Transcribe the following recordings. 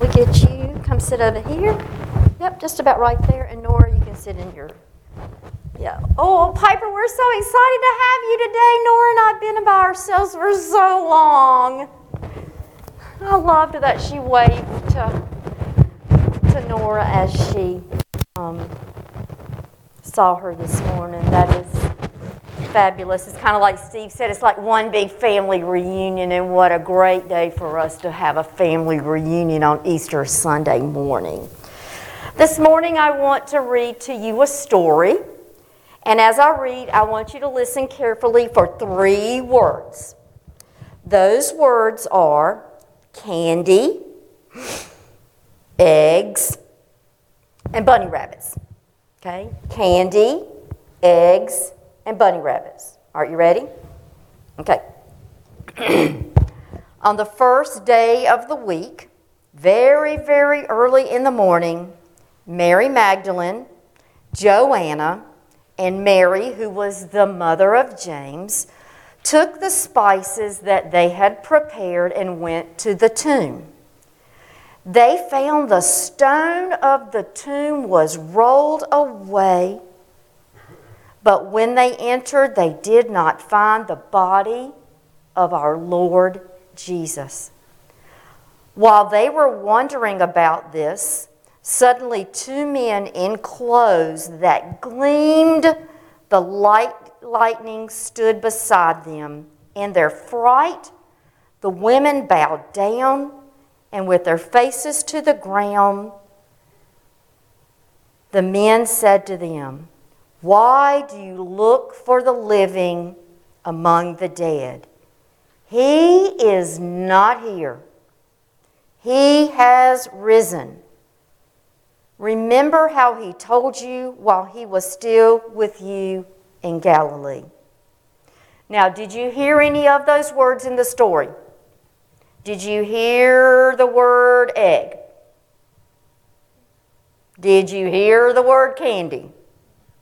we get you, come sit over here. Yep, just about right there. And Nora, you can sit in your. Yeah. Oh, Piper, we're so excited to have you today. Nora and I have been by ourselves for so long. I loved that she waved to, to Nora as she um, saw her this morning. That is fabulous. It's kind of like Steve said, it's like one big family reunion, and what a great day for us to have a family reunion on Easter Sunday morning. This morning, I want to read to you a story. And as I read, I want you to listen carefully for three words. Those words are candy, eggs, and bunny rabbits. Okay? Candy, eggs, and bunny rabbits. Are you ready? Okay. On the first day of the week, very, very early in the morning, Mary Magdalene, Joanna, and Mary, who was the mother of James, took the spices that they had prepared and went to the tomb. They found the stone of the tomb was rolled away but when they entered, they did not find the body of our Lord Jesus. While they were wondering about this, suddenly two men in clothes that gleamed the light lightning stood beside them. In their fright, the women bowed down and with their faces to the ground, the men said to them, why do you look for the living among the dead? He is not here. He has risen. Remember how he told you while he was still with you in Galilee. Now, did you hear any of those words in the story? Did you hear the word egg? Did you hear the word candy?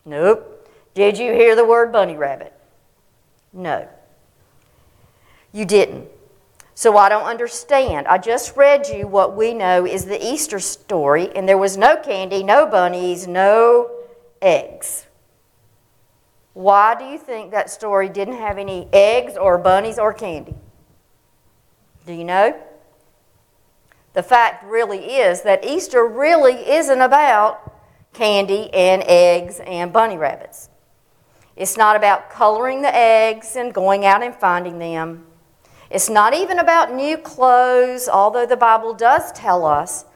Nope. Did you hear the word bunny rabbit? No. You didn't. So I don't understand. I just read you what we know is the Easter story, and there was no candy, no bunnies, no eggs. Why do you think that story didn't have any eggs or bunnies or candy? Do you know? The fact really is that Easter really isn't about candy and eggs and bunny rabbits. It's not about coloring the eggs and going out and finding them. It's not even about new clothes, although the Bible does tell us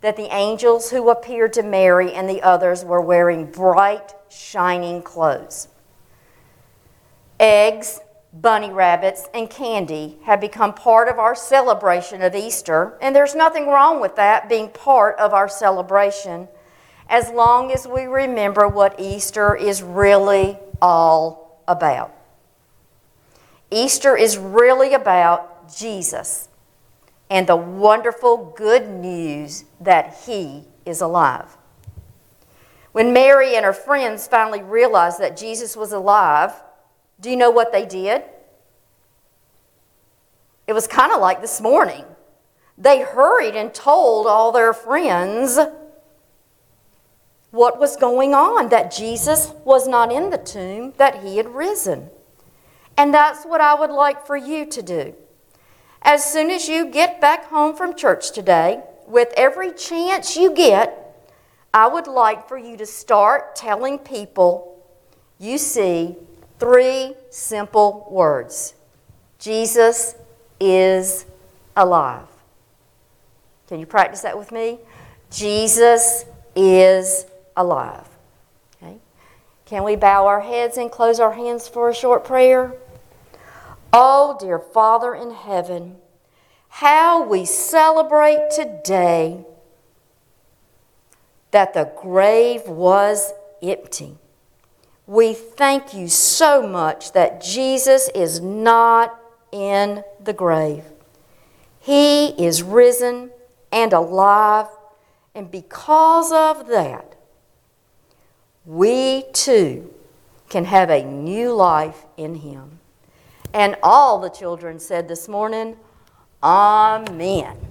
that the angels who appeared to Mary and the others were wearing bright, shining clothes. Eggs, bunny rabbits, and candy have become part of our celebration of Easter, and there's nothing wrong with that being part of our celebration as long as we remember what Easter is really all about. Easter is really about Jesus and the wonderful good news that He is alive. When Mary and her friends finally realized that Jesus was alive, do you know what they did? It was kind of like this morning. They hurried and told all their friends what was going on, that Jesus was not in the tomb, that he had risen. And that's what I would like for you to do. As soon as you get back home from church today, with every chance you get, I would like for you to start telling people you see three simple words Jesus is alive. Can you practice that with me? Jesus is alive. Okay? Can we bow our heads and close our hands for a short prayer? Oh, dear Father in heaven, how we celebrate today that the grave was empty. We thank you so much that Jesus is not in the grave. He is risen and alive, and because of that, we too can have a new life in Him. And all the children said this morning, Amen.